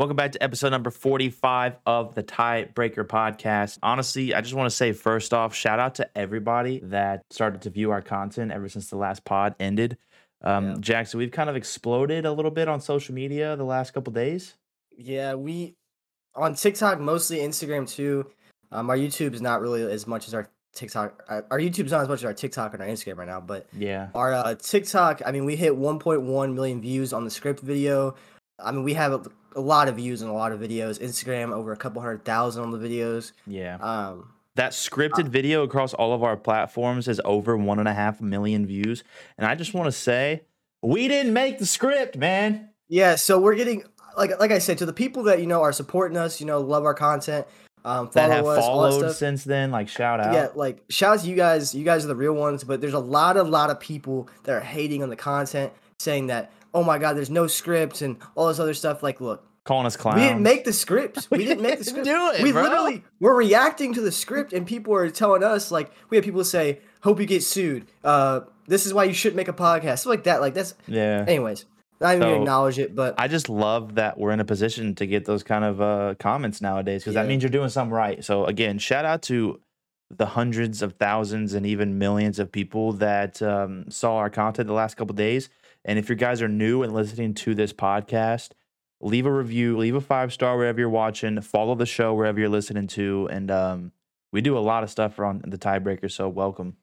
Welcome back to episode number 45 of the Tiebreaker podcast. Honestly, I just want to say first off, shout out to everybody that started to view our content ever since the last pod ended. Um, Yeah. Jackson, we've kind of exploded a little bit on social media the last couple days. Yeah, we on TikTok, mostly Instagram too. Um, our YouTube is not really as much as our TikTok. Our, our YouTube's not as much as our TikTok and our Instagram right now, but Yeah. our uh, TikTok, I mean, we hit 1.1 million views on the script video. I mean, we have a, lot of views on a lot of videos. Instagram over a couple hundred thousand on the videos. Yeah. Um, That scripted video across all of our platforms is over one and a half million views. And I just want to say, we didn't make the script, man. yeah, so we're getting like like I said to the people that you know are supporting us, you know, love our content, um, follow That have us, all that since then, like shout out. Yeah, like shout out to you guys. You guys are the real ones. But there's a lot, a lot of people that are hating on the content, saying that, oh my god, there's no script and all this other stuff. Like, look, Calling us clowns. we didn't make the script. We didn't make the script. do it, We bro. literally we're reacting to the script, and people are telling us like we have people say, hope you get sued. Uh, this is why you shouldn't make a podcast. Stuff like that. Like that's. Yeah. Anyways, I even gonna So, acknowledge it, but I just love that we're in a position to get those kind of uh, comments nowadays because that means you're doing something right. So again, shout out to the hundreds of thousands and even millions of people that um, saw our content the last couple days. And if you guys are new and listening to this podcast, leave a review, leave a five star wherever you're watching, follow the show wherever you're listening to, and um, we do a lot of stuff on the tiebreaker. So welcome.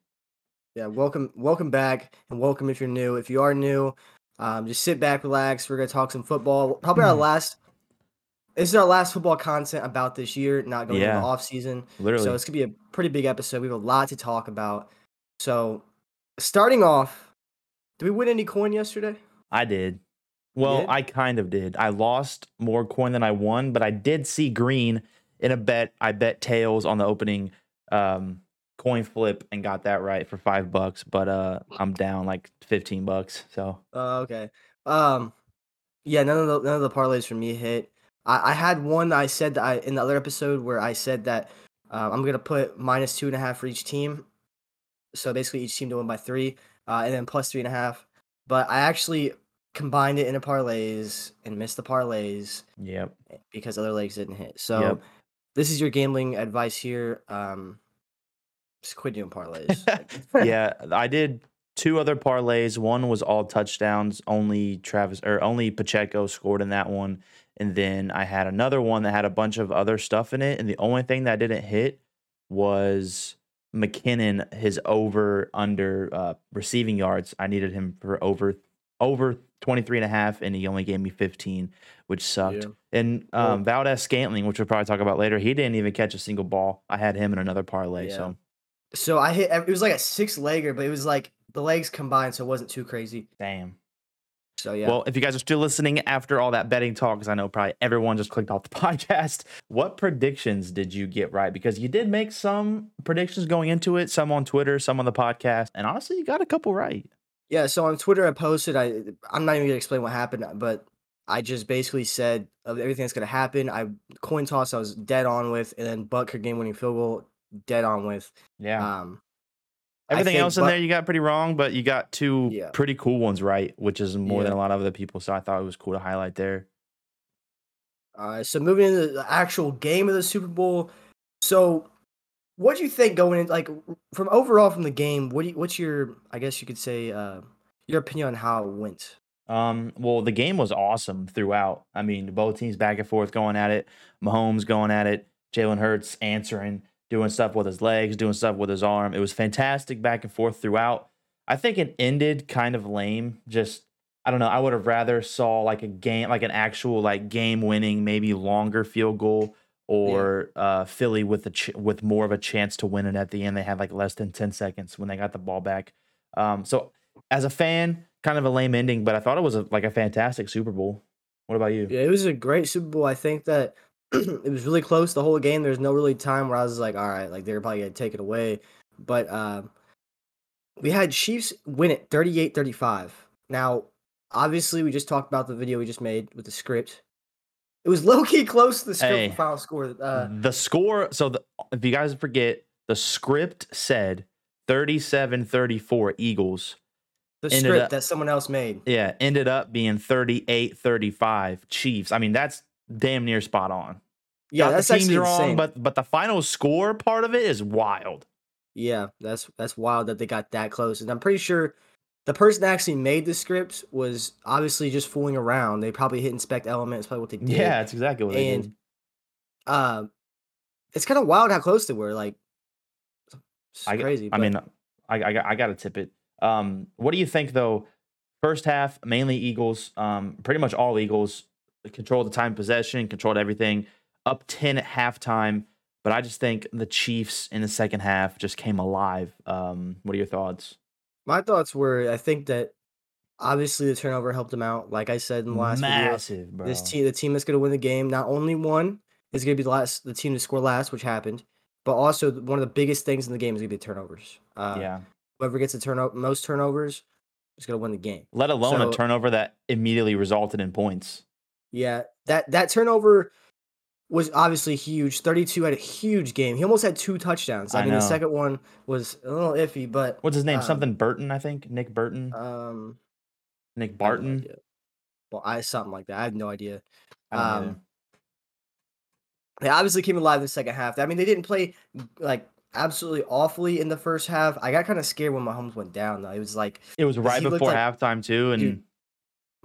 Yeah, welcome, welcome back, and welcome if you're new. If you are new, um, just sit back, relax. We're gonna talk some football. Probably our last. This is our last football content about this year, not going Yeah. into off season. Literally, So it's gonna be a pretty big episode. We have a lot to talk about. So, starting off, did we win any coin yesterday? I did. Well, did? I kind of did. I lost more coin than I won, but I did see green in a bet. I bet tails on the opening um, coin flip and got that right for five bucks. But uh, I'm down like fifteen bucks. So Uh, okay. Um, yeah, none of the none of the parlays for me hit. I, I had one that I said that I in the other episode where I said that uh, I'm gonna put minus two and a half for each team. So basically, each team to win by three, uh, and then plus three and a half. But I actually combined it into parlays and missed the parlays yep, because other legs didn't hit. So Yep. this is your gambling advice here. Um, just quit doing parlays. yeah. I did two other parlays. One was all touchdowns. Only Travis or only Pacheco scored in that one. And then I had another one that had a bunch of other stuff in it. And the only thing that didn't hit was McKinnon, his over under uh, receiving yards. I needed him for over over 23 and a half, and he only gave me 15, which sucked. Yeah. And Well- um, Valdes-Scantling, which we'll probably talk about later, he didn't even catch a single ball. I had him in another parlay. Yeah. So so I hit. It was like a six legger, but it was like the legs combined, so it wasn't too crazy. damn. So yeah. Well, if you guys are still listening after all that betting talk, because I know probably everyone just clicked off the podcast, what predictions did you get right? Because you did make some predictions going into it, some on Twitter, some on the podcast, and honestly, you got a couple right. Yeah, so on Twitter I posted I I'm not even gonna explain what happened, but I just basically said of everything that's gonna happen. I coin toss I was dead on with, and then Butker game winning field goal dead on with. Yeah. Um, Everything think else in Buck- there you got pretty wrong, but you got two Yeah. pretty cool ones right, which is more than a lot of other people. So I thought it was cool to highlight there. Uh, so moving into the actual game of the Super Bowl. So, what do you think going in? Like from overall from the game, what do you, what's your I guess you could say uh, your opinion on how it went? Um, well, the game was awesome throughout. I mean, both teams back and forth going at it. Mahomes going at it. Jalen Hurts answering, doing stuff with his legs, doing stuff with his arm. It was fantastic back and forth throughout. I think it ended kind of lame. Just I don't know. I would have rather saw like a game, like an actual like game winning, maybe longer field goal, or uh, Philly with a ch- with more of a chance to win it at the end. They had like less than ten seconds when they got the ball back. Um, so as a fan, kind of a lame ending, but I thought it was a, like a fantastic Super Bowl. What about you? Yeah, it was a great Super Bowl. I think that it was really close the whole game. There's no really time where I was like, all right, like they're probably gonna take it away. But um, we had Chiefs win it 38-35. Now, obviously, we just talked about the video we just made with the script. It was low key close to the script Hey. final score. Uh, the score. So the, if you guys forget, the script said 37-34 Eagles. the script up- that someone else made. Yeah, ended up being 38-35 Chiefs. I mean, that's damn near spot on. Yeah, Got that's the teams actually wrong, insane. but but the final score part of it is wild. Yeah, that's that's wild that they got that close. And I'm pretty sure the person that actually made the scripts was obviously just fooling around. They probably hit inspect element. It's probably what they did. Yeah, that's exactly what they And did. uh, it's kind of wild how close they were. Like, it's I, crazy. I but- mean, I I, got- I got to tip it. Um, what do you think though? First half, mainly Eagles. Um, pretty much all Eagles controlled the time possession, controlled everything. Up ten at halftime, but I just think the Chiefs in the second half just came alive. Um, what are your thoughts? my thoughts were, I think that obviously the turnover helped them out. Like I said in the last video, Massive, bro. this team, the team that's going to win the game, not only one is going to be the last, the team to score last, which happened, but also one of the biggest things in the game is going to be turnovers. Uh, yeah. Whoever gets the turnover, most turnovers, is going to win the game. Let alone so- a turnover that immediately resulted in points. Yeah, that that turnover was obviously huge. Thirty-two had a huge game. He almost had two touchdowns. I, I mean, the second one was a little iffy, but What's his name? Um, Something Burton, I think. Nick Burton. um, Nick I no Barton. Well, I something like that. I have no idea. Know. Um, they obviously came alive in the second half. I mean, they didn't play like absolutely awfully in the first half. I got kind of scared when Mahomes went down. Though it was like it was right before like- halftime too, and Dude,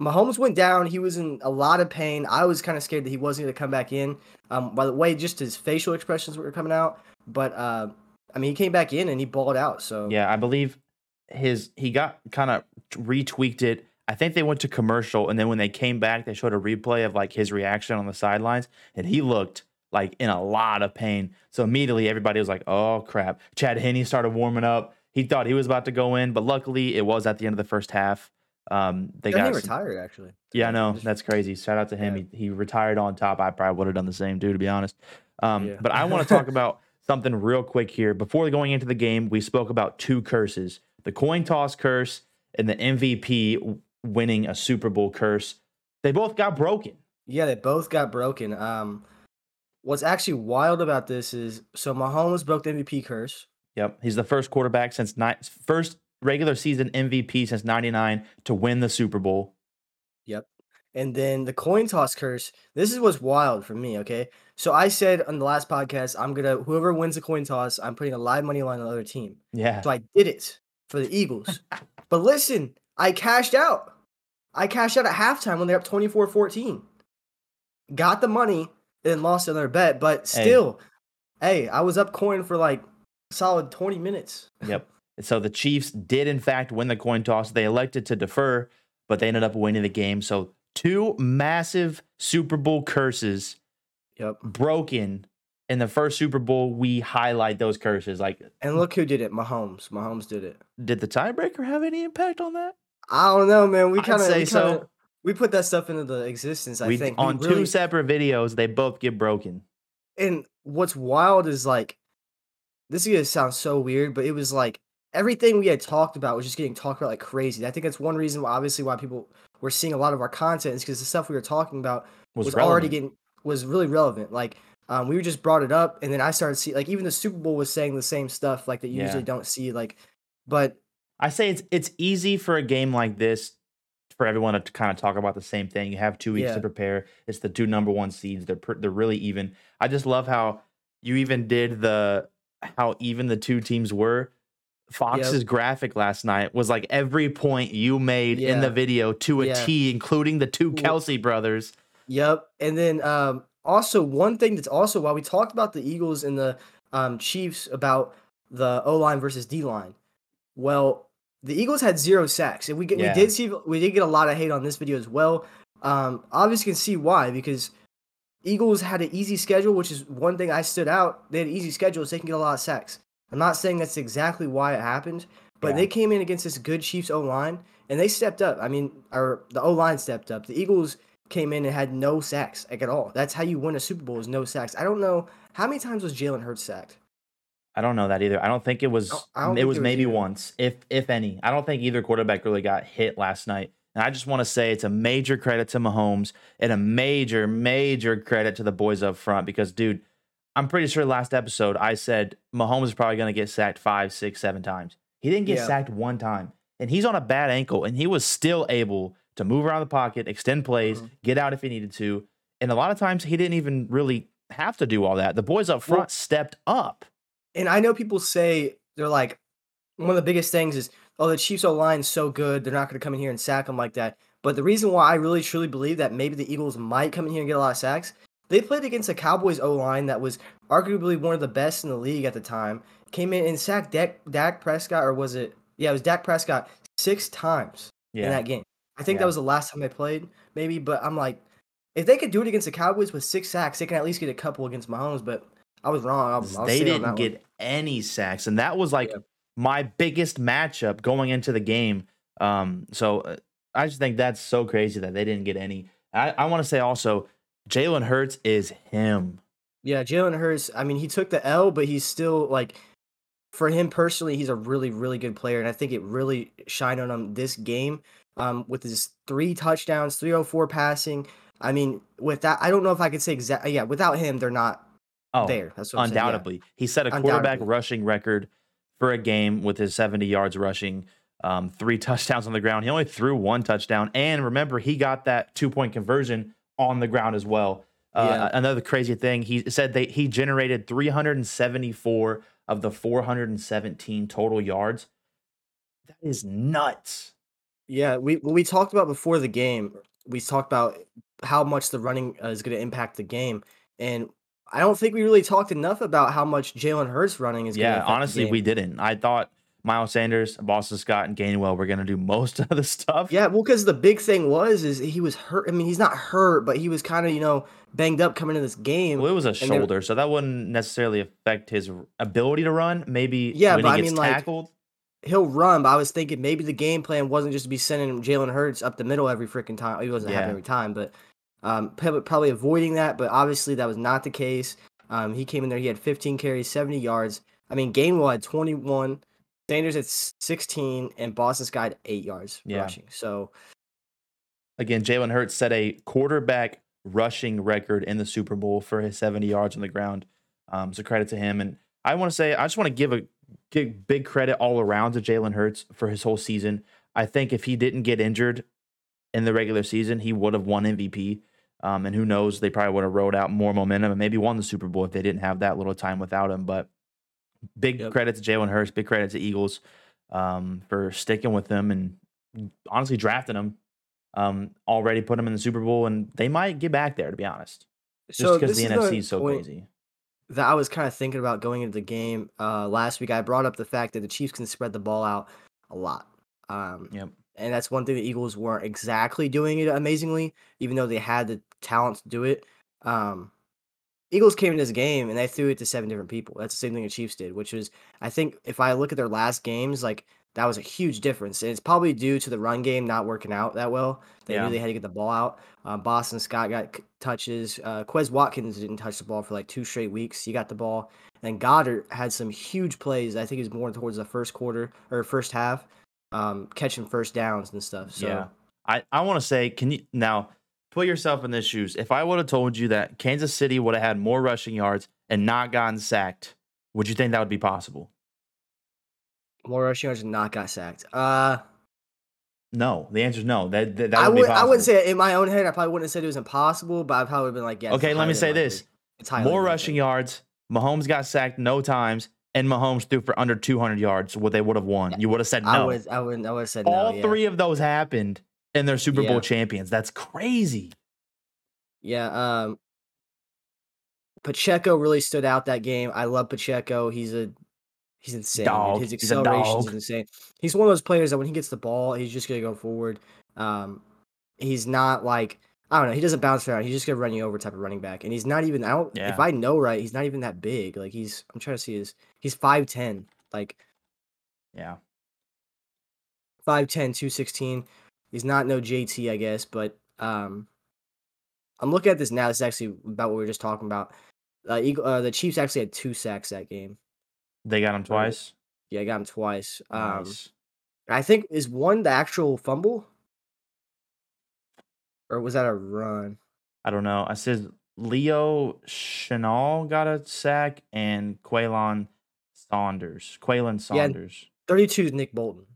Mahomes went down. He was in a lot of pain. I was kind of scared that he wasn't going to come back in. Um, by the way, just his facial expressions were coming out. But uh, I mean, he came back in and he balled out. So Yeah, I believe his he got kind of retweaked it. I think they went to commercial, and then when they came back, they showed a replay of like his reaction on the sidelines, and he looked like in a lot of pain. So immediately, everybody was like, "Oh crap!" Chad Henne started warming up. He thought he was about to go in, but luckily, it was at the end of the first half. Um, they Then he got some- retired actually. yeah, I know that's crazy. Shout out to him. Yeah. He, he retired on top. I probably would have done the same too, to be honest. Um, Yeah. But I want to talk about something real quick here. Before going into the game, we spoke about two curses: the coin toss curse and the MVP winning a Super Bowl curse. They both got broken. Yeah, they both got broken. Um, what's actually wild about this is so Mahomes broke the MVP curse. Yep, he's the first quarterback since ni- first regular season MVP since '99 to win the Super Bowl. Yep. And then the coin toss curse. This is what's wild for me. Okay, so I said on the last podcast, I'm gonna whoever wins the coin toss, I'm putting a live money line on the other team. Yeah, So I did it for the Eagles. but listen, I cashed out. I cashed out at halftime when they're up 24-14. Got the money and lost another bet, but still, hey, I was up coin for like solid 20 minutes. Yep. So the Chiefs did, in fact, win the coin toss. They elected to defer, but they ended up winning the game. So two massive Super Bowl curses Yep. broken in the first Super Bowl. We highlight those curses. Like, And look who did it. Mahomes. Mahomes did it. did the tiebreaker have any impact on that? I don't know, man. We kind of say we, so. kinda- we put that stuff into the existence. I we think on we two really, separate videos, they both get broken. and what's wild is like this is gonna sound so weird, but it was like everything we had talked about was just getting talked about like crazy. I think that's one reason why obviously why people were seeing a lot of our content is because the stuff we were talking about Was, was, already getting was really relevant. Like um, we just brought it up, and then I started see like even the Super Bowl was saying the same stuff like that you Yeah. usually don't see. Like, but I say it's it's easy for a game like this for everyone to kind of talk about the same thing. You have two weeks Yeah. to prepare. It's the two number one seeds. They're they're really even. I just love how you even did the how even the two teams were. Fox's graphic last night was like every point you made in the video to a T, Yeah. including the two Kelce brothers. Yep. And then um, also one thing that's also while we talked about the Eagles and the um, Chiefs about the O line versus D line. Well, the Eagles had zero sacks, and we get, Yeah. we did see we did get a lot of hate on this video as well. Um, obviously, can see why because Eagles had an easy schedule, which is one thing I stood out. They had an easy schedule, so they can get a lot of sacks. I'm not saying that's exactly why it happened, but Yeah. they came in against this good Chiefs O line and they stepped up. I mean, or the O line stepped up. The Eagles came in and had no sacks like, at all. That's how you win a Super Bowl is no sacks. I don't know how many times was Jalen Hurts sacked. I don't know that either. I don't think it was. It think was it was maybe either. once, if if any. I don't think either quarterback really got hit last night. And I just want to say it's a major credit to Mahomes and a major, major credit to the boys up front because, dude, I'm pretty sure last episode I said Mahomes is probably going to get sacked five, six, seven times. He didn't get Yeah. sacked one time, and he's on a bad ankle, and he was still able to move around the pocket, extend plays, Mhm. get out if he needed to. And a lot of times he didn't even really have to do all that. The boys up front Well- stepped up. And I know people say they're like one of the biggest things is oh the Chiefs O line's so good they're not going to come in here and sack them like that. But the reason why I really truly believe that maybe the Eagles might come in here and get a lot of sacks, they played against a Cowboys O line that was arguably one of the best in the league at the time. Came in and sacked Dak, Dak Prescott or was it? Yeah, it was Dak Prescott six times in that game. I think Yeah. that was the last time they played, maybe. But I'm like, if they could do it against the Cowboys with six sacks, they can at least get a couple against Mahomes. But I was wrong. I'll, I'll they didn't that one. get any sacks, and that was like Yeah. my biggest matchup going into the game. Um, so uh, I just think that's so crazy that they didn't get any. I, I want to say also, Jalen Hurts is him. Yeah, Jalen Hurts. I mean, he took the L, but he's still like, for him personally, he's a really, really good player, and I think it really shined on him this game. Um, with his three touchdowns, three hundred four passing. I mean, with that, I don't know if I could say exactly. Yeah, without him, they're not Oh, there. That's what I'm saying, yeah. undoubtedly. He set a quarterback rushing record for a game with his 70 yards rushing, um, three touchdowns on the ground. He only threw one touchdown. And remember, he got that two point conversion on the ground as well. Uh, Yeah. Another crazy thing, he said that he generated 374 of the 417 total yards. That is nuts. Yeah, we we talked about before the game. We talked about how much the running uh, is going to impact the game, and I don't think we really talked enough about how much Jalen Hurts running is. Yeah, honestly, we didn't. I thought Miles Sanders, Boston Scott, and Gainwell were going to do most of the stuff. Yeah, well, because the big thing was is he was hurt. I mean, he's not hurt, but he was kind of you know banged up coming into this game. Well, it was a shoulder, so that wouldn't necessarily affect his ability to run. Maybe Yeah, but I mean, like. He'll run, but I was thinking maybe the game plan wasn't just to be sending Jalen Hurts up the middle every freaking time. He wasn't Yeah. happening every time, but um, probably avoiding that. But obviously, that was not the case. Um, he came in there. He had 15 carries, 70 yards. I mean, Gainwell had 21. Sanders s- 16, and Boston Scott eight yards Yeah. rushing. So Again, Jalen Hurts set a quarterback rushing record in the Super Bowl for his 70 yards on the ground. Um, so credit to him. And I want to say, I just want to give a give big credit all around to Jalen Hurts for his whole season. I think if he didn't get injured in the regular season, he would have won MVP. Um, and who knows, they probably would have rolled out more momentum and maybe won the Super Bowl if they didn't have that little time without him. But big Yep. credit to Jalen Hurts, big credit to Eagles um, for sticking with them and honestly drafting them. Um, already put them in the Super Bowl, and they might get back there. To be honest, just so because the is NFC is so crazy. that I was kind of thinking about going into the game uh, last week. I brought up the fact that the Chiefs can spread the ball out a lot. Um, Yep. and that's one thing the Eagles weren't exactly doing it amazingly, even though they had the talent to do it. Um, Eagles came in this game and they threw it to seven different people. That's the same thing the Chiefs did, which was I think if I look at their last games, like that was a huge difference. And it's probably due to the run game not working out that well. They Yeah. they had to get the ball out. Um, Boston Scott got c- touches. Uh, Quez Watkins didn't touch the ball for like two straight weeks. He got the ball. And Goedert had some huge plays. I think it was more towards the first quarter or first half, um, catching first downs and stuff. So Yeah. I, I want to say, can you now put yourself in their shoes? If I would have told you that Kansas City would have had more rushing yards and not gotten sacked, would you think that would be possible? more rushing yards and not got sacked. Uh, No. The answer is no. That that, that I would, would be I wouldn't say it in my own head. I probably wouldn't have said it was impossible, but I've probably been like, yeah. Okay, let me say unlikely. this: more rushing yards. Mahomes got sacked no times, and Mahomes threw for under 200 yards. What they would have won? You would have said I no. would I would I would have said All no. Yeah. three of those happened, and they're Super Bowl champions. That's crazy. Yeah. Um. Pacheco really stood out that game. I love Pacheco. He's a he's insane. Dog. His acceleration is insane. He's one of those players that when he gets the ball, he's just gonna go forward. Um, he's not like I don't know. He doesn't bounce around. He's just gonna run you over type of running back. And he's not even. I don't. Yeah. If I know right, he's not even that big. Like he's. I'm trying to see his. He's five ten. Like Yeah. 5'10", 216. He's not no JT, I guess, but um, I'm looking at this now. This is actually about what we were just talking about. Uh, Eagle, uh, the Chiefs actually had two sacks that game. They got him twice. Yeah, I got him twice. Um, Nice. I think is one the actual fumble, or was that a run? I don't know. I said Leo Chenal got a sack and Khalen Saunders. Khalen Yeah. Saunders. 32 is Nick Bolton.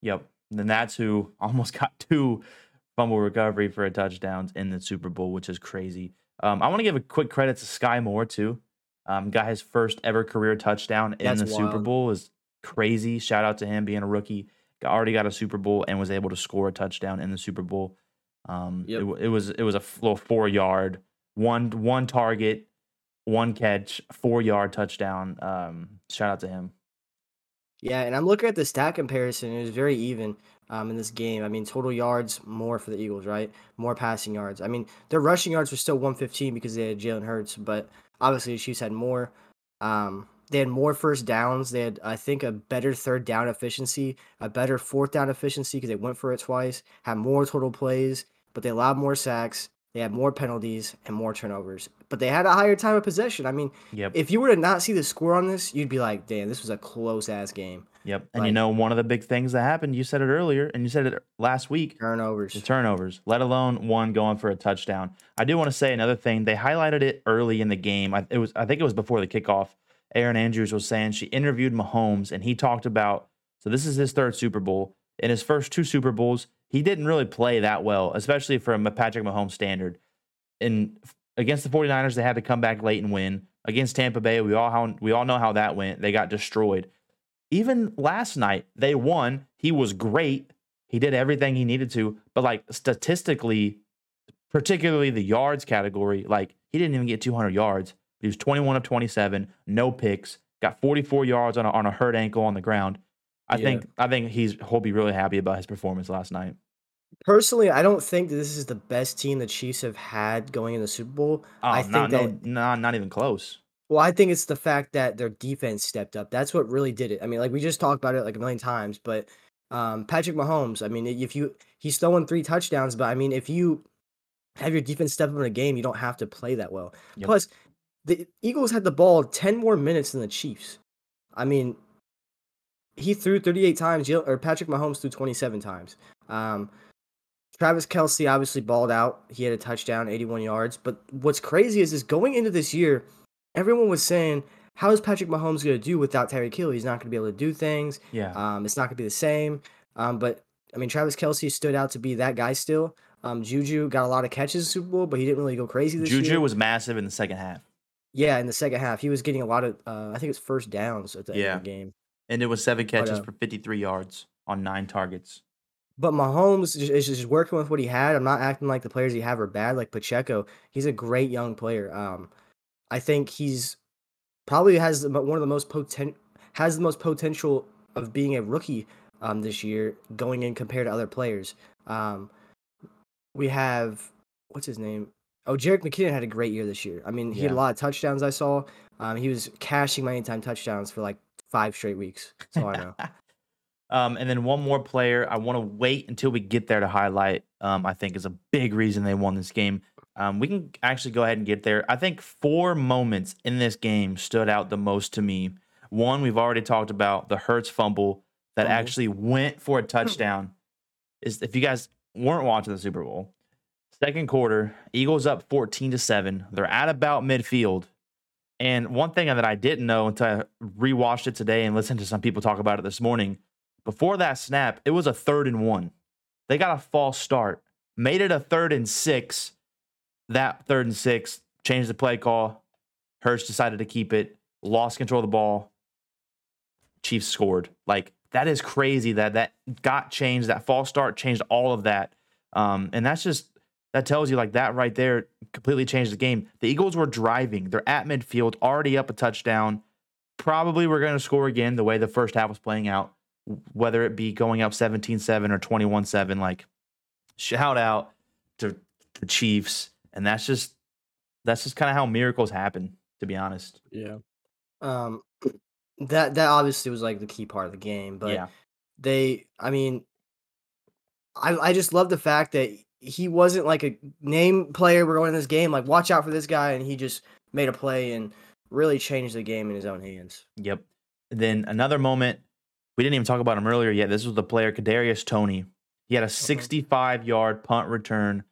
Yep. Then that's who almost got two fumble recovery for a touchdowns in the Super Bowl, which is crazy. Um, I want to give a quick credit to Skyy Moore too. Um, got his first ever career touchdown in That's the Super. Bowl is crazy. Shout out to him being a rookie. Got, already got a Super Bowl and was able to score a touchdown in the Super Bowl. Um, it, Yep. wa- it was it was a little four yard, one one target, one catch, four yard touchdown. Um, shout out to him. Yeah, and I'm looking at the stat comparison. It was very even um, in this game. I mean, total yards more for the Eagles, right? More passing yards. I mean, their rushing yards were still 115 because they had Jalen Hurts, but obviously the Chiefs had more. Um, they had more first downs. They had, I think, a better third down efficiency, a better fourth down efficiency because they went for it twice. Had more total plays, but they allowed more sacks. They had more penalties and more turnovers, but they had a higher time of possession. I mean, Yep. if you were to not see the score on this, you'd be like, "Damn, this was a close ass game." Yep. And you know, one of the big things that happened, you said it earlier, and you said it last week, Turnovers. the turnovers, let alone one going for a touchdown. I do want to say another thing. They highlighted it early in the game. I, it was, I think it was before the kickoff. Erin Andrews was saying she interviewed Mahomes, and he talked about. So this is his third Super Bowl. In his first two Super Bowls, he didn't really play that well, especially from a Patrick Mahomes standard. And against the 49ers, they had to come back late and win. Against Tampa Bay, we all how we all know how that went. They got destroyed. Even last night, they won. He was great. He did everything he needed to, but like statistically, particularly the yards category, like he didn't even get 200 yards. He was 21 of 27, no picks, got 44 yards on a, on a hurt ankle on the ground. I Yeah. think I think he's he'll be really happy about his performance last night. Personally, I don't think that this is the best team the Chiefs have had going in the Super Bowl. Oh, I not, think that no, not even close. well, I think it's the fact that their defense stepped up. That's what really did it. I mean, like we just talked about it like a million times, but um, Patrick Mahomes. I mean, if you he's throwing three touchdowns, but I mean, if you have your defense step up in a game, you don't have to play that well. Yep. Plus, the Eagles had the ball ten more minutes than the Chiefs. I mean, he threw 38 times, Jal- or Patrick Mahomes threw 27 times. Um, Travis Kelce obviously balled out. He had a touchdown, 81 yards. But what's crazy is, is going into this year, everyone was saying, "How is Patrick Mahomes going to do without Tyreek Hill? He's not going to be able to do things. Yeah. Um, it's not going to be the same." Um, but I mean, Travis Kelce stood out to be that guy still. Um, Juju got a lot of catches in the Super Bowl, but he didn't really go crazy this Juju year. was massive in the second half. Yeah, in the second half, he was getting a lot of, uh, I think it's first downs at the end Yeah. of the game. And it was seven catches uh, for 53 yards on nine targets. But Mahomes is just working with what he had. I'm not acting like the players he have are bad. Like Pacheco, he's a great young player. Um, I think he's probably has one of the most potent has the most potential of being a rookie um, this year going in compared to other players. Um, we have what's his name? Oh, Jerick McKinnon had a great year this year. I mean, he had a lot of touchdowns. I saw. Um, he was cashing my anytime touchdowns for like five straight weeks. That's all I know. Um, and then one more player I want to wait until we get there to highlight. Um, I think is a big reason they won this game. Um, we can actually go ahead and get there. I think four moments in this game stood out the most to me. One we've already talked about the Hurts fumble that Fumble. actually went for a touchdown. Is if you guys weren't watching the Super Bowl, second quarter, Eagles up fourteen to seven. They're at about midfield. And one thing that I didn't know until I rewatched it today and listened to some people talk about it this morning, before that snap, it was a third and one. They got a false start, made it a third and six. That third and six changed the play call. Hurts decided to keep it, lost control of the ball. Chiefs scored. Like that is crazy that that got changed. That false start changed all of that. Um, and that's just that tells you like that right there completely changed the game. The Eagles were driving. They're at midfield, already up a touchdown. Probably we're going to score again the way the first half was playing out, whether it be going up 17-7 or 21-7 like shout out to the Chiefs and that's just that's just kind of how miracles happen to be honest. Yeah. Um, that that obviously was like the key part of the game, but yeah. they, I mean, I I just love the fact that he wasn't like a name player. We're going in this game, like watch out for this guy, and he just made a play and really changed the game in his own hands. Yep. Then another moment, we didn't even talk about him earlier yet. This was the player Kadarius Toney. He had a 65 yard punt return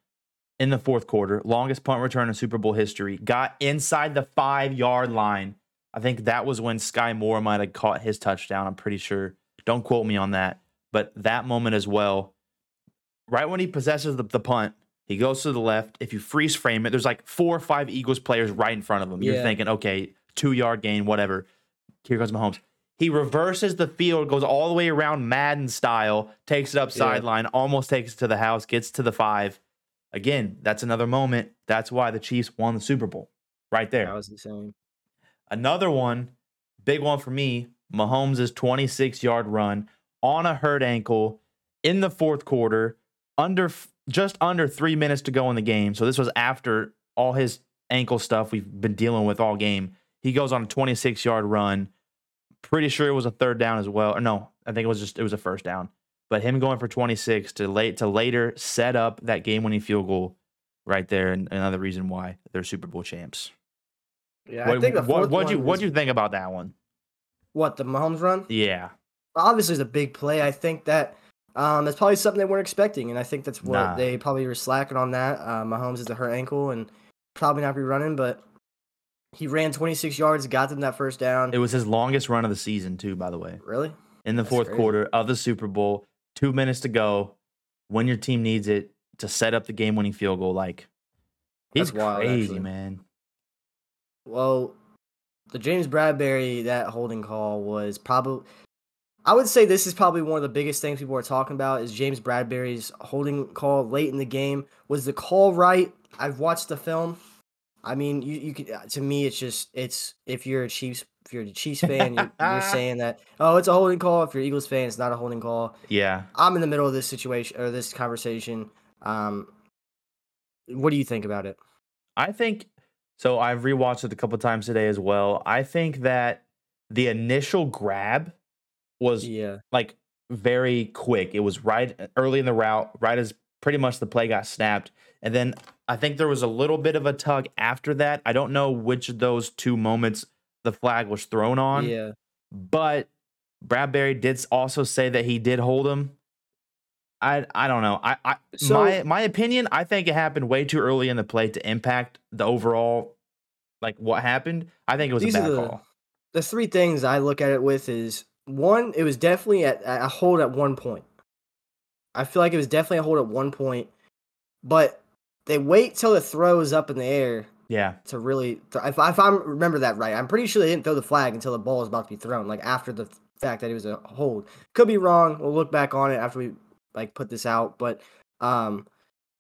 in the fourth quarter, longest punt return in Super Bowl history. Got inside the five yard line. I think that was when Skyy Moore might have caught his touchdown. I'm pretty sure. Don't quote me on that. But that moment as well, right when he possesses the, the punt, He goes to the left. If you freeze frame it, there's like four or five Eagles players right in front of him. You're Yeah. thinking, okay, two yard gain, whatever. Here comes Mahomes. He reverses the field, goes all the way around Madden style, takes it up Yeah. sideline, almost takes it to the house, gets to the five. Again, that's another moment. That's why the Chiefs won the Super Bowl right there. That was insane. Another one, big one for me, Mahomes' 26 yard run on a hurt ankle in the fourth quarter, under just under three minutes to go in the game. So this was after all his ankle stuff we've been dealing with all game. He goes on a 26 yard run. Pretty sure it was a third down as well. Or no, I think it was just it was a first down. But him going for 26 to late to later set up that game winning field goal right there, and another reason why they're Super Bowl champs. Yeah, What, I think the fourth what'd you what'd was- you think about that one? What the Mahomes run? Yeah. Obviously, it's a big play. I think that um, that's probably something they weren't expecting, and I think that's what Nah. they probably were slacking on. That uh, Mahomes is a hurt ankle and probably not be running, but he ran 26 yards, got them that first down. It was his longest run of the season, too, by the way. really? In the That's fourth crazy. quarter of the Super Bowl, two minutes to go, when your team needs it to set up the game winning field goal. Like, he's That's wild, crazy, actually. man. Well, the James Bradberry that holding call was probably. I would say this is probably one of the biggest things people are talking about is James Bradberry's holding call late in the game. Was the call right? I've watched the film. I mean, you you could to me it's just it's if you're a Chiefs if you're a Chiefs fan you're, you're saying that oh it's a holding call. If you're an Eagles fan, it's not a holding call. Yeah. I'm in the middle of this situation or this conversation. Um, what do you think about it? I think so. I've rewatched it a couple times today as well. I think that the initial grab was Yeah, like very quick. It was right early in the route, right as pretty much the play got snapped. And then I think there was a little bit of a tug after that. I don't know which of those two moments the flag was thrown on, yeah. but Bradberry did also say that he did hold him. I I don't know. I, I So- my my opinion, I think it happened way too early in the play to impact the overall like what happened. I think it was a bad the- call. the three things I look at it with is one, it was definitely at at a hold at one point. I feel like it was definitely a hold at one point, but they wait till the throw is up in the air Yeah. to really. Th- if, if I remember that right, I'm pretty sure they didn't throw the flag until the ball was about to be thrown, like after the fact that it was a hold. Could be wrong. We'll look back on it after we like put this out, but um.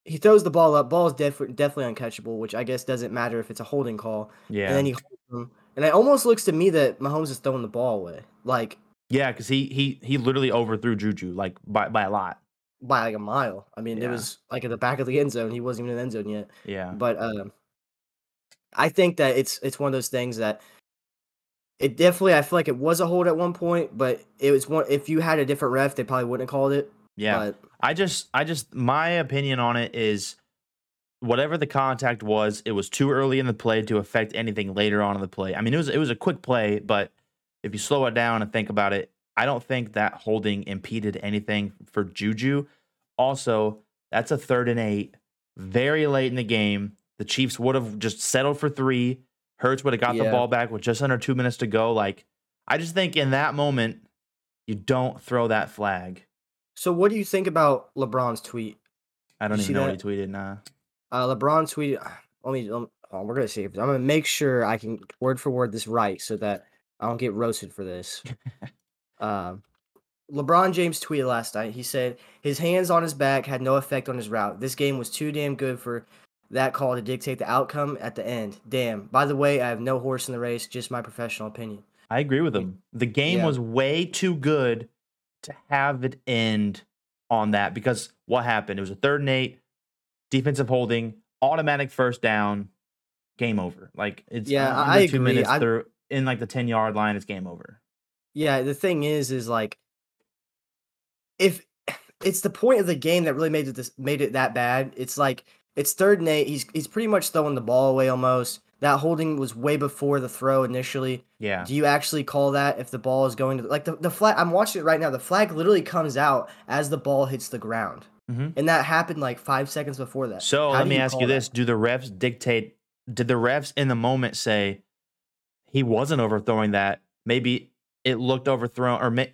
He throws the ball up. Ball is def- definitely uncatchable, which I guess doesn't matter if it's a holding call. Yeah. And then he holds him. And it almost looks to me that Mahomes is throwing the ball away, like Yeah, because he he he literally overthrew Juju like by by a lot. By like a mile. I mean, Yeah. it was like at the back of the end zone. He wasn't even in the end zone yet. Yeah. But um, I think that it's it's one of those things that it definitely. I feel like it was a hold at one point, but it was one. If you had a different ref, they probably wouldn't have called it. Yeah. But I just I just my opinion on it is whatever the contact was, it was too early in the play to affect anything later on in the play. I mean, it was it was a quick play, but if you slow it down and think about it, I don't think that holding impeded anything for Juju. Also, that's a third and eight, very late in the game. The Chiefs would have just settled for three. Hurts would have got the ball back with just under two minutes to go. Like, I just think in that moment, you don't throw that flag. so, what do you think about LeBron's tweet? I don't You even know that? what he tweeted. Nah. Uh, LeBron tweeted. Let me. Oh, we're gonna see. I'm gonna make sure I can word for word this right so that I don't get roasted for this. um, LeBron James tweeted last night. He said his hands on his back had no effect on his route. This game was too damn good for that call to dictate the outcome at the end. Damn. By the way, I have no horse in the race. Just my professional opinion. I agree with him. The game Yeah. was way too good to have it end on that because what happened? It was a third and eight, defensive holding, automatic first down, game over. Like it's Yeah, under I two agree. minutes. I- They're in like the ten yard line. It's game over. Yeah, the thing is, is like, if it's the point of the game that really made it this made it that bad. It's like it's third and eight. He's he's pretty much throwing the ball away almost. That holding was way before the throw initially. Yeah, Do you actually call that if the ball is going to like the, the flag? I'm watching it right now. The flag literally comes out as the ball hits the ground, Mhm. and that happened like five seconds before that. So How let me ask call you that? this: Do the refs dictate? Did the refs in the moment say he wasn't overthrowing that? Maybe it looked overthrown, or may,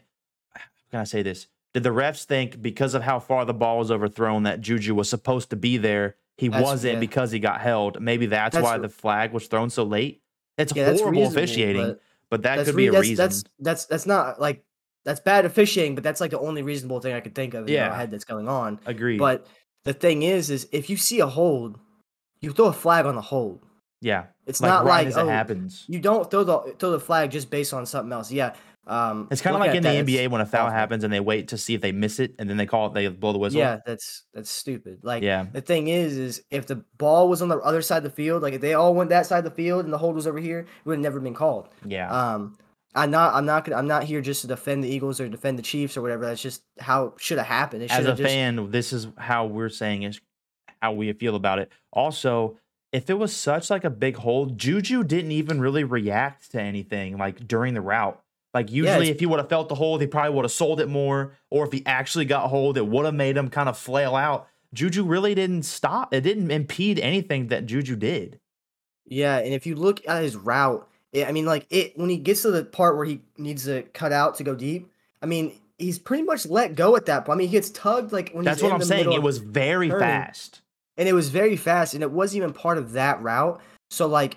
how can I say this? Did the refs think because of how far the ball was overthrown that Juju was supposed to be there, he That's- wasn't yeah. because he got held. Maybe that's, That's why re- the flag was thrown so late. It's Yeah, horrible officiating, but but, that could be a reason. That's that's that's not like that's bad officiating, but that's like the only reasonable thing I could think of in Yeah. my head that's going on. Agreed. But the thing is, is if you see a hold, you throw a flag on the hold. yeah, It's like not right like oh, it happens. you don't throw the throw the flag just based on something else. Yeah, um, It's kind of like in that, the NBA when a foul happens and they wait to see if they miss it and then they call it, they blow the whistle. Yeah, that's that's stupid. Like Yeah. the thing is, is if the ball was on the other side of the field, like if they all went that side of the field and the hold was over here, it would have never been called. Yeah. Um, I'm not, I'm not gonna, I'm not here just to defend the Eagles or defend the Chiefs or whatever. That's just how it should have happened. It As a just, fan, this is how we're saying is how we feel about it. Also, if it was such like a big hold, Juju didn't even really react to anything like during the route. Like usually, it's- if he would have felt the hold, he probably would have sold it more. Or if he actually got hold, it would have made him kind of flail out. Juju really didn't stop. It didn't impede anything that Juju did. yeah. And if you look at his route, it, I mean, like it when he gets to the part where he needs to cut out to go deep. I mean, he's pretty much let go at that point. I mean, he gets tugged like when That's what I'm saying. It was very turning. fast. and it was very fast and it wasn't even part of that route so like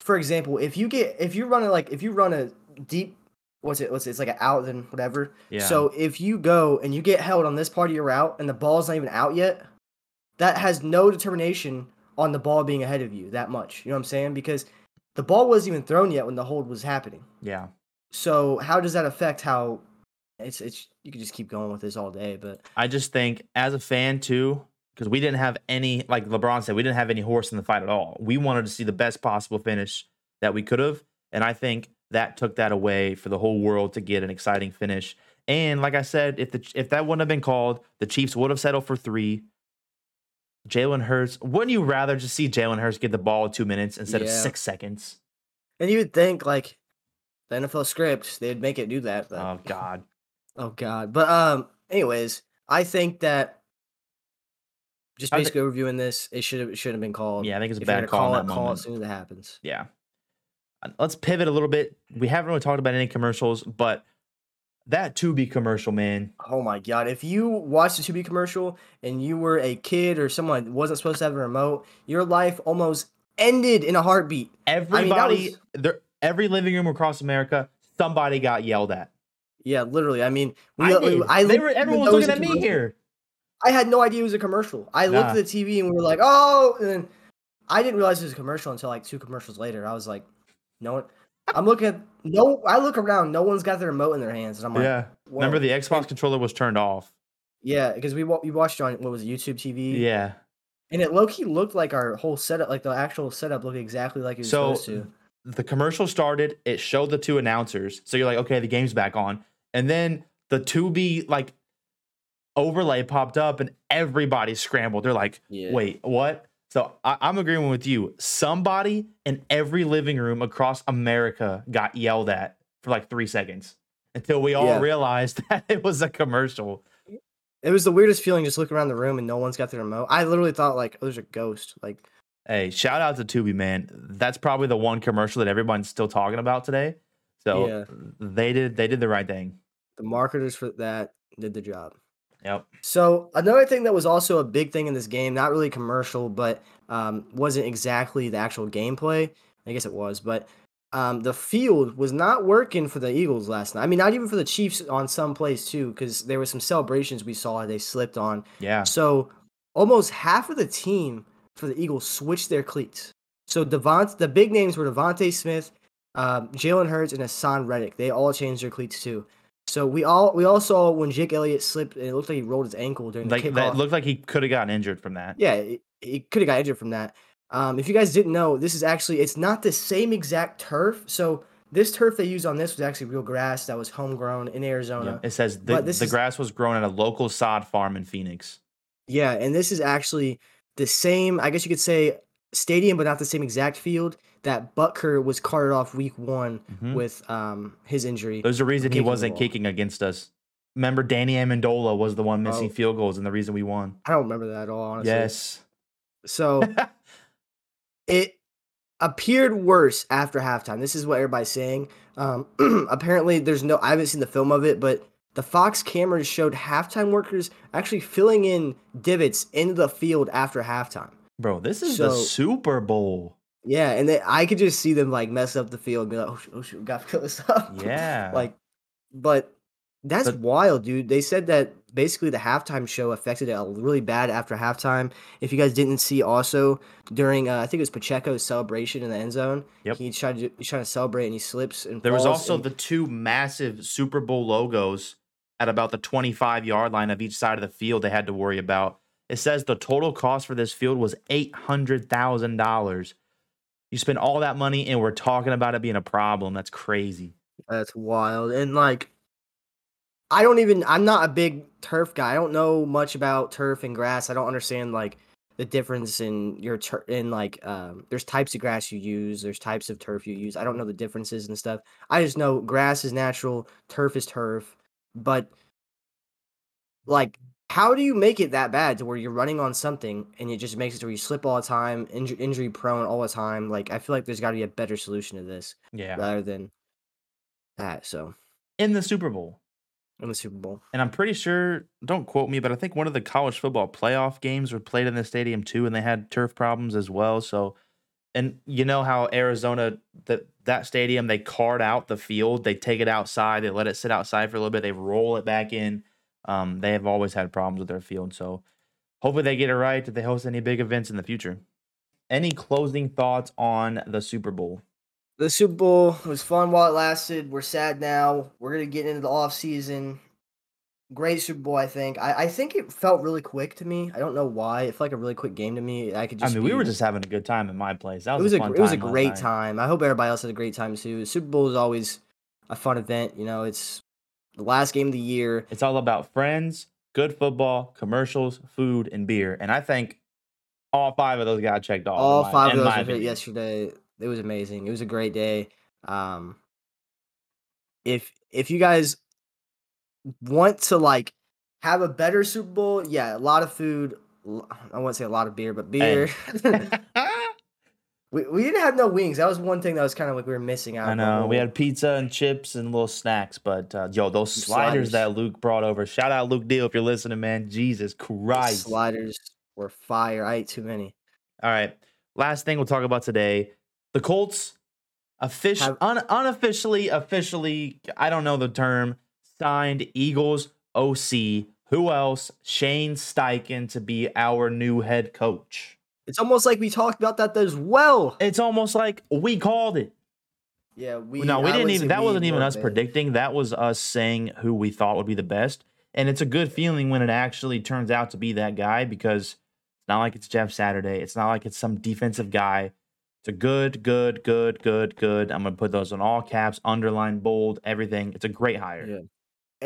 for example if you get if you run a like if you run a deep what's it what's it it's like an out and whatever Yeah. so if you go and you get held on this part of your route and the ball's not even out yet that has no determination on the ball being ahead of you that much you know what i'm saying because the ball wasn't even thrown yet when the hold was happening yeah. so how does that affect how it's it's you could just keep going with this all day but I just think as a fan too, because we didn't have any, like LeBron said, we didn't have any horse in the fight at all. We wanted to see the best possible finish that we could have, and I think that took that away for the whole world to get an exciting finish. And like I said, if the if that wouldn't have been called, the Chiefs would have settled for three. Jalen Hurts, wouldn't you rather just see Jalen Hurts get the ball two minutes instead of six seconds? and you would think like the nfl script they'd make it do that but Oh God. Oh God. But um anyways, I think that just basically reviewing this, it should have should have been called. Yeah, I think it's a If bad call in it, that call it moment. as soon as it happens. Yeah. Let's pivot a little bit. We haven't really talked about any commercials, but that Tubi commercial, man. Oh my God. If you watched the Tubi commercial and you were a kid or someone that wasn't supposed to have a remote, your life almost ended in a heartbeat. Everybody, was- there, every living room across America, somebody got yelled at. Yeah, literally. I mean, we, I we-. I they were, everyone was looking at me here. I had no idea it was a commercial. I looked at the TV and we were like, oh, and then I didn't realize it was a commercial until like two commercials later. I was like, no one. I'm looking at no. I look around. No one's got their remote in their hands, and I'm like, Yeah. Remember the Xbox controller was turned off. yeah, because we we watched on what was it, YouTube TV, Yeah. and it low key looked like our whole setup, like the actual setup looked exactly like it was So supposed to. the commercial started, it showed the two announcers. So you're like, okay, the game's back on. And then the Tubi like overlay popped up and everybody scrambled. They're like, Yeah. wait, what? So I, I'm agreeing with you. Somebody in every living room across America got yelled at for like three seconds until we all Yeah. realized that it was a commercial. It was the weirdest feeling just looking around the room and no one's got their remote. I literally thought like, oh, there's a ghost. Like, Hey, shout out to Tubi, man. That's probably the one commercial that everyone's still talking about today. So Yeah. they did they did the right thing. the marketers for that did the job. Yep. So another thing that was also a big thing in this game, not really commercial, but um, wasn't exactly the actual gameplay. I guess it was, but um, the field was not working for the Eagles last night. I mean, not even for the Chiefs on some plays too, because there were some celebrations we saw they slipped on. Yeah. So almost half of the team for the Eagles switched their cleats. So Devont, the big names were DeVonta Smith, um, Jalen Hurts, and Haason Reddick. They all changed their cleats too. So we all we all saw when Jake Elliott slipped, and it looked like he rolled his ankle during Like the kickoff. that looked like he could have gotten injured from that. yeah, he, he could have got injured from that. Um, if you guys didn't know, this is actually it's not the same exact turf. So this turf they used on this was actually real grass that was homegrown in Arizona. It says the, the is- grass was grown at a local sod farm in Phoenix. Yeah, and this is actually the same, I guess you could say, stadium, but not the same exact field that Butker was carted off week one Mhm. with um his injury. There's a reason he wasn't kicking against us. Remember, Danny Amendola was the one missing Oh. field goals and the reason we won. I don't remember that at all, honestly. Yes. So it appeared worse after halftime. This is what everybody's saying. Um, apparently, there's no. I haven't seen the film of it, but the Fox cameras showed halftime workers actually filling in divots into the field after halftime. Bro, this is the Super Bowl. Yeah, and they, I could just see them like mess up the field and be like, oh, sh- oh shoot, we got to fill this up. Yeah. like, but that's But- wild, dude. They said that basically the halftime show affected it really bad after halftime. If you guys didn't see, also during uh, I think it was Pacheco's celebration in the end zone. Yep. He tried to he's trying to celebrate and he slips and There was also and- the two massive Super Bowl logos at about the 25 yard line of each side of the field they had to worry about. It says the total cost for this field was $800,000. You spend all that money and we're talking about it being a problem. That's crazy. That's wild. And like I don't even I'm not a big turf guy. I don't know much about turf and grass. I don't understand like the difference in your tur- in like um there's types of grass you use, there's types of turf you use. I don't know the differences and stuff. I just know grass is natural, turf is turf. But like how do you make it that bad to where you're running on something and it just makes it to where you slip all the time, injury, injury prone all the time? Like I feel like there's got to be a better solution to this Yeah. rather than that. So In the Super Bowl. in the Super Bowl. And I'm pretty sure, don't quote me, but I think one of the college football playoff games were played in the stadium too, and they had turf problems as well. So, and you know how Arizona, that that stadium, they card out the field, they take it outside, they let it sit outside for a little bit, they roll it back in. Um, they have always had problems with their field. So, hopefully they get it right if they host any big events in the future. Any closing thoughts on the Super Bowl? The Super Bowl was fun while it lasted. We're sad now. We're gonna get into the off season. Great Super Bowl, I think. I, I think it felt really quick to me. I don't know why. It felt like a really quick game to me. I could just. I mean, we were just having a good time in my place. That It was, was a gr- it was a great night. time. I hope everybody else had a great time too. The Super Bowl is always a fun event. You know, it's the last game of the year. It's all about friends, good football, commercials, food, and beer. And I think all five of those got checked off. All my- five of those were yesterday. It was amazing. It was a great day. Um, if if you guys want to like have a better Super Bowl, yeah, a lot of food. I won't say a lot of beer, but beer. we, we didn't have no wings. That was one thing that was kind of like we were missing out. I know we had pizza and chips and little snacks, but uh, yo, those sliders, sliders. that Luke brought over. Shout out Luke Deal if you're listening, man. Jesus the Christ! sliders were fire. I ate too many. All right, last thing we'll talk about today: the Colts official, Have- un- unofficially, officially, I don't know the term, signed Eagles OC. Who else? Shane Steichen to be our new head coach. It's almost like we talked about that as well. It's almost like we called it. Yeah, we. no, we I didn't even. That wasn't even us but- predicting. That was us saying who we thought would be the best. And it's a good feeling when it actually turns out to be that guy because it's not like it's Jeff Saturday. It's not like it's some defensive guy. It's a good, good, good, good, good. I'm gonna put those in all caps, underline, bold, everything. It's a great hire. Yeah.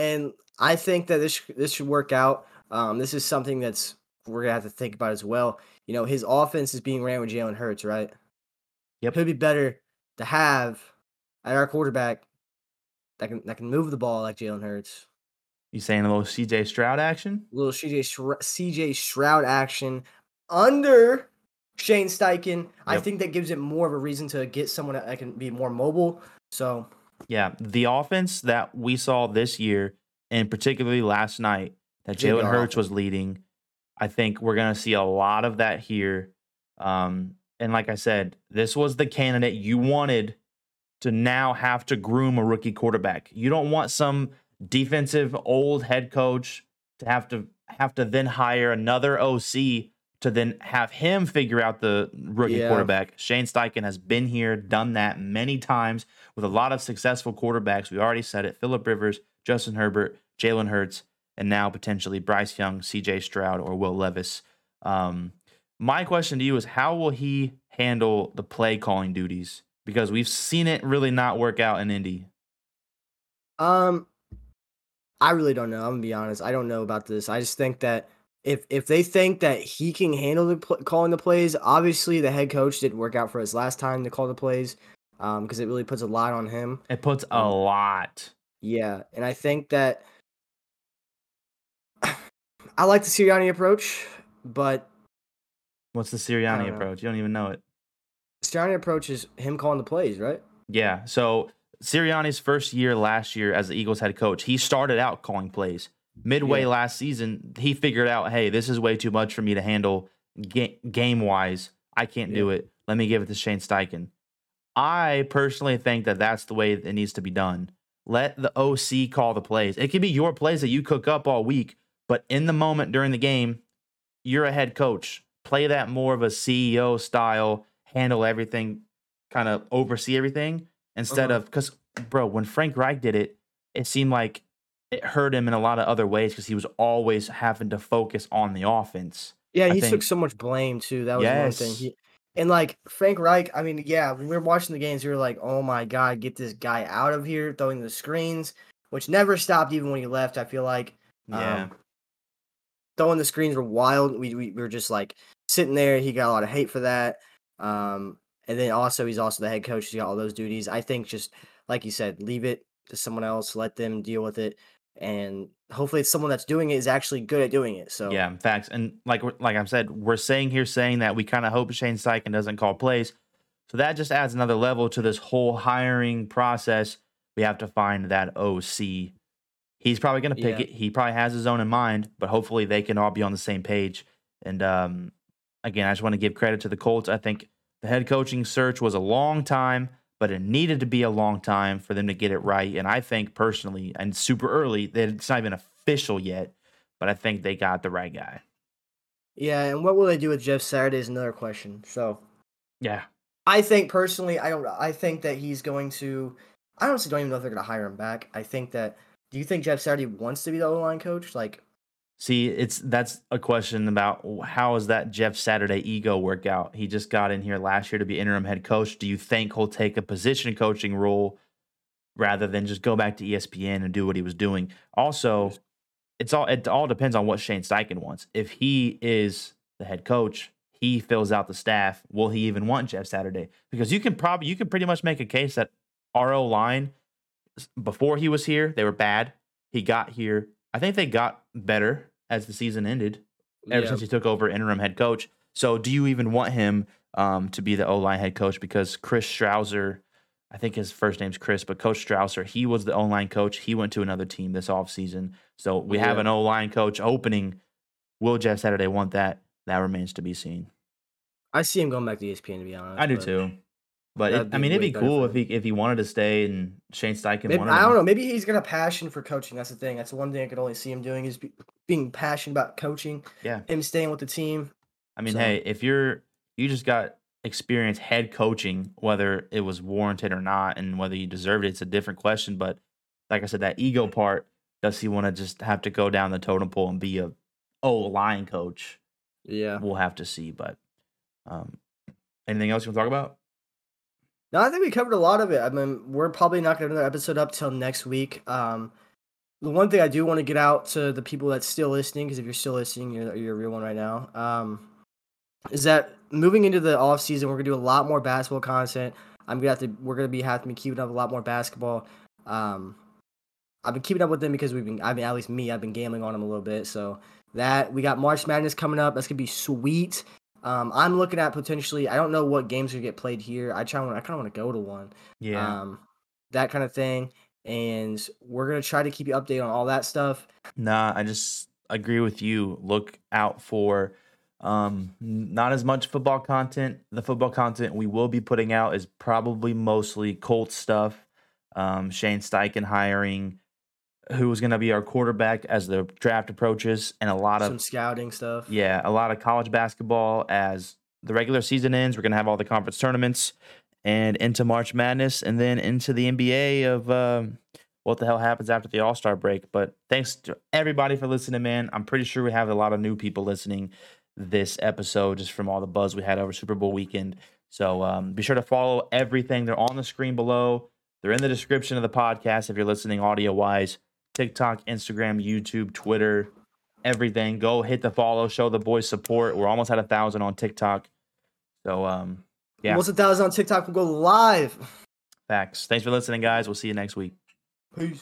and I think that this this should work out. Um, this is something that's we're gonna have to think about as well. You know, his offense is being ran with Jalen Hurts, right? Yep. It'd be better to have at our quarterback that can that can move the ball like Jalen Hurts. You saying a little CJ Stroud action? A little CJ Shra- CJ Shroud action under Shane Steichen. I think that gives it more of a reason to get someone that can be more mobile. So Yeah, the offense that we saw this year, and particularly last night, that It's gonna be Jalen Hurts was leading, I think we're going to see a lot of that here. Um, and like I said, this was the candidate you wanted to now have to groom a rookie quarterback. You don't want some defensive old head coach to have to have to then hire another OC to then have him figure out the rookie Yeah. quarterback. Shane Steichen has been here, done that many times with a lot of successful quarterbacks. We already said it: Philip Rivers, Justin Herbert, Jalen Hurts, and now potentially Bryce Young, C.J. Stroud, or Will Levis. Um, my question to you is: How will he handle the play calling duties? Because we've seen it really not work out in Indy. Um, I really don't know. I'm gonna be honest. I don't know about this. I just think that if if they think that he can handle the pl- calling the plays, obviously the head coach didn't work out for us last time to call the plays, um, because it really puts a lot on him. It puts a Um, lot. Yeah, and I think that I like the Sirianni approach, but What's the Sirianni approach? You don't even know it. Sirianni approach is him calling the plays, right? Yeah. So Sirianni's first year last year as the Eagles head coach, he started out calling plays. Midway Yeah. last season, he figured out, hey, this is way too much for me to handle ga- game wise, I can't do it. Let me give it to Shane Steichen. I personally think that that's the way it needs to be done. Let the OC call the plays. It can be your plays that you cook up all week, but in the moment during the game, you're a head coach. Play that more of a CEO style, handle everything, kind of oversee everything instead Uh-huh. of because, bro, when Frank Reich did it, it seemed like it hurt him in a lot of other ways because he was always having to focus on the offense. Yeah, I he think- took so much blame too. That was one thing. He, and like Frank Reich, I mean, yeah, when we were watching the games, we were like, "Oh my god, get this guy out of here!" Throwing the screens, which never stopped even when he left. I feel like Yeah. Um, throwing the screens were wild. We, we we were just like sitting there. He got a lot of hate for that. Um, and then also he's also the head coach. He's got all those duties. I think just like you said, leave it to someone else. Let them deal with it, and hopefully it's someone that's doing it is actually good at doing it. So Yeah, facts. And like like I've said, we're saying here saying that we kind of hope Shane Steichen doesn't call plays. So that just adds another level to this whole hiring process. We have to find that OC. He's probably going to pick Yeah. it. He probably has his own in mind, but hopefully they can all be on the same page. And um, again, I just want to give credit to the Colts. I think the head coaching search was a long time, but it needed to be a long time for them to get it right. And I think personally, and super early, that it's not even official yet, but I think they got the right guy. Yeah, and what will they do with Jeff Saturday is another question. So Yeah. I think personally, I don't. I think that he's going to. I honestly don't even know if they're going to hire him back. I think that. Do you think Jeff Saturday wants to be the O line coach? Like, See, it's that's a question about how is that Jeff Saturday ego work out? He just got in here last year to be interim head coach. Do you think he'll take a position coaching role rather than just go back to ESPN and do what he was doing? Also, it's all it all depends on what Shane Steichen wants. If he is the head coach, he fills out the staff. Will he even want Jeff Saturday? Because you can probably you can pretty much make a case that RO line before he was here, they were bad. He got here. I think they got better as the season ended ever yeah, since he took over interim head coach. So do you even want him um, to be the O line head coach? Because Chris Strausser, I think his first name's Chris, but Coach Strausser, he was the O line coach. He went to another team this offseason. So we have an O line coach opening. Will Jeff Saturday want that? That remains to be seen. I see him going back to ESPN. To be honest, I do too. But it, I mean, it'd be cool if he if he wanted to stay and Shane Steichen Maybe, wanted. I don't him. know. Maybe he's got a passion for coaching. That's the thing. That's the one thing I could only see him doing is be, being passionate about coaching. Yeah. Him staying with the team. I mean, So- hey, if you're you just got experience head coaching, whether it was warranted or not, and whether you deserved it, it's a different question. But like I said, that ego part, does he want to just have to go down the totem pole and be a O line coach? Yeah. We'll have to see. But um, anything else you want to talk about? No, I think we covered a lot of it. I mean, we're probably not going to have another episode up till next week. Um, the one thing I do want to get out to the people that's still listening, because if you're still listening, you're, you're a real one right now, um, is that moving into the off season, we're going to do a lot more basketball content. I'm gonna have to. We're gonna be having to be keeping up a lot more basketball. Um, I've been keeping up with them because we've been. I mean, at least me. I've been gambling on them a little bit. So that we got March Madness coming up. That's gonna be sweet. Um, I'm looking at potentially. I don't know what games are get played here. I try. I kind of want to go to one. Yeah. Um, that kind of thing. And we're gonna try to keep you updated on all that stuff. Nah, I just agree with you. Look out for um not as much football content. The football content we will be putting out is probably mostly Colts stuff. Um, Shane Steichen hiring who is going to be our quarterback as the draft approaches, and a lot Some of scouting stuff. yeah, a lot of college basketball as the regular season ends. We're going to have all the conference tournaments and into March Madness, and then into the NBA of um, what the hell happens after the All Star break. But thanks to everybody for listening, man. I'm pretty sure we have a lot of new people listening this episode just from all the buzz we had over Super Bowl weekend. So um, be sure to follow everything. They're on the screen below. They're in the description of the podcast if you're listening audio wise. TikTok, Instagram, YouTube, Twitter, everything. Go hit the follow, show the boys support. We're almost at a thousand on TikTok. So um yeah. Almost a thousand on TikTok We'll go live. facts. Thanks for listening, guys. We'll see you next week. Peace.